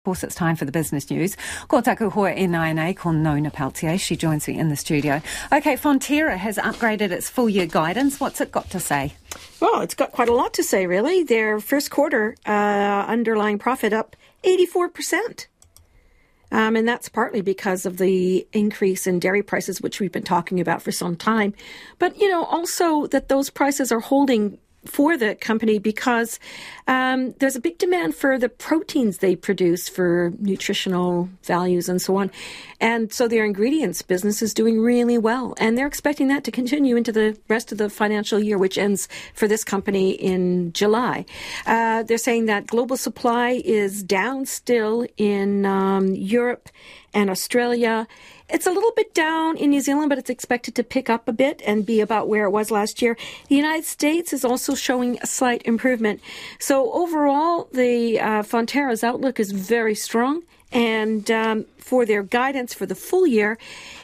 Of course, it's time for the business news. Ko taku hoa e nai ko Nona Pelletier. She joins me in the studio. Okay, Fonterra has upgraded its full year guidance. What's it got to say? Well, it's got quite a lot to say, really. Their first quarter uh, underlying profit up 84%. Um, and that's partly because of the increase in dairy prices, which we've been talking about for some time. But, you know, also that those prices are holding for the company because um, there's a big demand for the proteins they produce for nutritional values and so on. And so their ingredients business is doing really well. And they're expecting that to continue into the rest of the financial year, which ends for this company in July. Uh, they're saying that global supply is down still in um, Europe and Australia. It's a little bit down in New Zealand, but it's expected to pick up a bit and be about where it was last year. The United States is also showing a slight improvement. So overall, the uh, Fonterra's outlook is very strong and um, for their guidance for the full year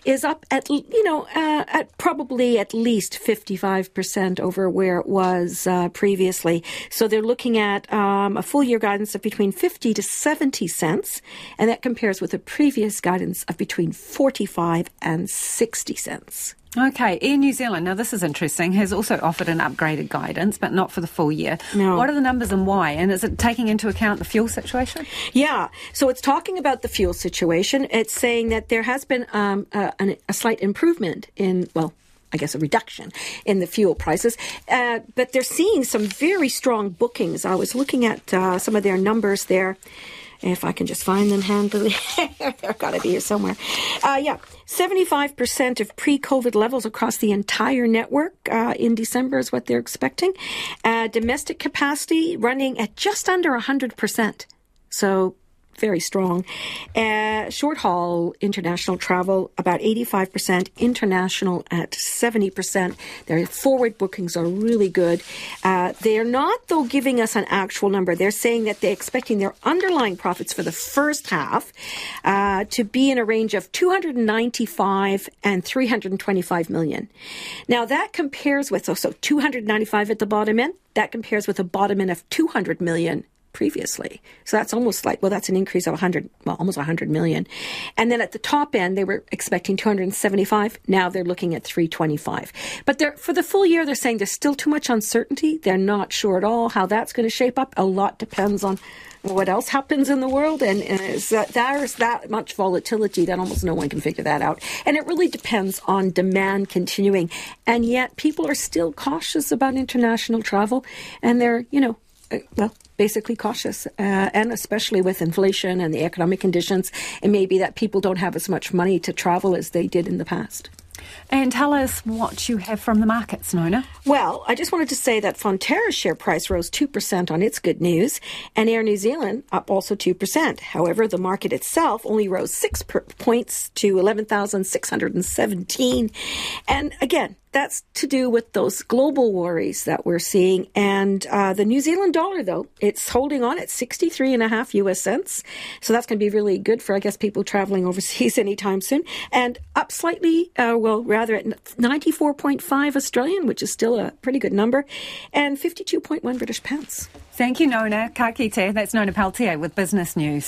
is up at you know uh, at probably at least 55% over where it was uh, previously. So they're looking at um, a full year guidance of between 50 to 70 cents and that compares with a previous guidance of between 45 and 60 cents Okay, Air New Zealand, now this is interesting, has also offered an upgraded guidance, but not for the full year. No. What are the numbers and why? And is it taking into account the fuel situation? Yeah, so it's talking about the fuel situation. It's saying that there has been um, a, a slight improvement in, well, I guess a reduction in the fuel prices. Uh, but they're seeing some very strong bookings. I was looking at uh, some of their numbers there if I can just find them handily. They've got to be here somewhere. Uh, yeah, 75% of pre COVID levels across the entire network uh, in December is what they're expecting. Uh, domestic capacity running at just under 100%. So very strong. Uh, short haul international travel, about 85%, international at 70%. Their forward bookings are really good. Uh, they are not, though, giving us an actual number. They're saying that they're expecting their underlying profits for the first half uh, to be in a range of 295 and 325 million. Now, that compares with, so, so 295 at the bottom end, that compares with a bottom end of 200 million previously. So that's almost like, well, that's an increase of 100, well, almost 100 million. And then at the top end, they were expecting 275. Now they're looking at 325. But for the full year, they're saying there's still too much uncertainty. They're not sure at all how that's going to shape up. A lot depends on what else happens in the world, and, and that, there's that much volatility that almost no one can figure that out. And it really depends on demand continuing. And yet, people are still cautious about international travel, and they're, you know, uh, well, basically cautious, uh, and especially with inflation and the economic conditions, it may be that people don't have as much money to travel as they did in the past. And tell us what you have from the markets, Nona. Well, I just wanted to say that Fonterra's share price rose 2% on its good news, and Air New Zealand up also 2%. However, the market itself only rose 6 points to 11,617. And again, that's to do with those global worries that we're seeing. And uh, the New Zealand dollar, though, it's holding on at 63 and a half US cents. So that's going to be really good for, I guess, people traveling overseas anytime soon. And up slightly, uh, well, rather at 94.5 Australian, which is still a pretty good number, and 52.1 British pounds. Thank you, Nona. Ka kite. That's Nona Pelletier with Business News.